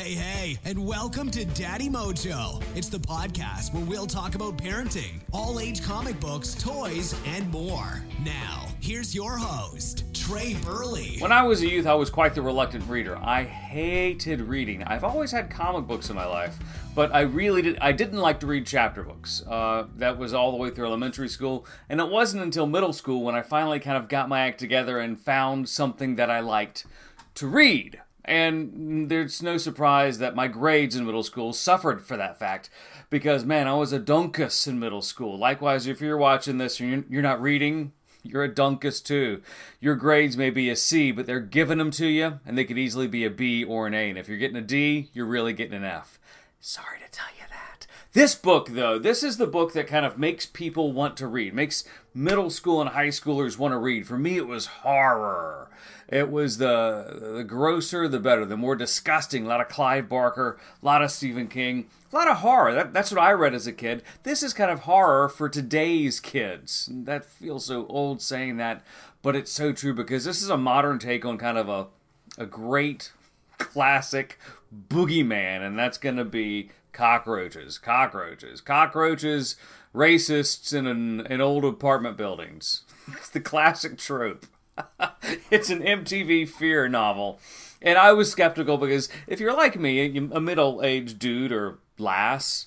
Hey, hey, and welcome to Daddy Mojo. It's the podcast where we'll talk about parenting, all age comic books, toys, and more. Now, here's your host, Trey Burley. When I was a youth, I was quite the reluctant reader. I hated reading. I've always had comic books in my life, but I really did. I didn't like to read chapter books. Uh, that was all the way through elementary school, and it wasn't until middle school when I finally kind of got my act together and found something that I liked to read. And there's no surprise that my grades in middle school suffered for that fact because, man, I was a dunkus in middle school. Likewise, if you're watching this and you're not reading, you're a dunkus too. Your grades may be a C, but they're giving them to you, and they could easily be a B or an A. And if you're getting a D, you're really getting an F. Sorry to tell you that. This book, though, this is the book that kind of makes people want to read, makes middle school and high schoolers want to read. For me, it was horror. It was the the grosser, the better, the more disgusting. A lot of Clive Barker, a lot of Stephen King, a lot of horror. That, that's what I read as a kid. This is kind of horror for today's kids. That feels so old saying that, but it's so true because this is a modern take on kind of a a great classic boogeyman, and that's going to be cockroaches, cockroaches, cockroaches, racists in an, in old apartment buildings. It's the classic trope. it's an MTV fear novel. And I was skeptical because if you're like me, a middle aged dude or lass,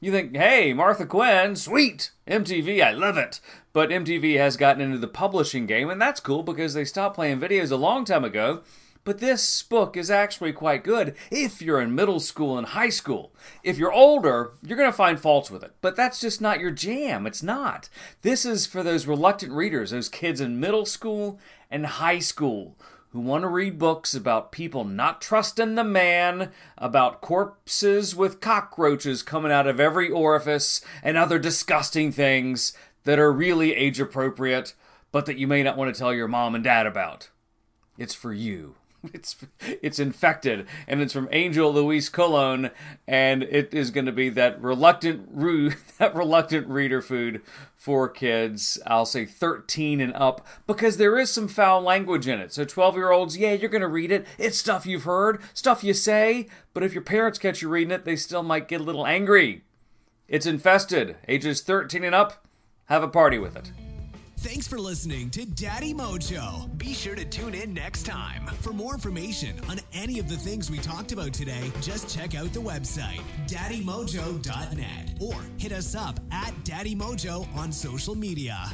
you think, hey, Martha Quinn, sweet! MTV, I love it. But MTV has gotten into the publishing game, and that's cool because they stopped playing videos a long time ago but this book is actually quite good if you're in middle school and high school. If you're older, you're going to find faults with it. But that's just not your jam. It's not. This is for those reluctant readers, those kids in middle school and high school who want to read books about people not trusting the man, about corpses with cockroaches coming out of every orifice, and other disgusting things that are really age appropriate, but that you may not want to tell your mom and dad about. It's for you. It's it's infested, and it's from Angel Luis Colon, and it is going to be that reluctant ru- that reluctant reader food for kids. I'll say 13 and up because there is some foul language in it. So 12 year olds, yeah, you're going to read it. It's stuff you've heard, stuff you say. But if your parents catch you reading it, they still might get a little angry. It's infested. Ages 13 and up, have a party with it. Thanks for listening to Daddy Mojo. Be sure to tune in next time. For more information on any of the things we talked about today, just check out the website, daddymojo.net, or hit us up at Daddy Mojo on social media.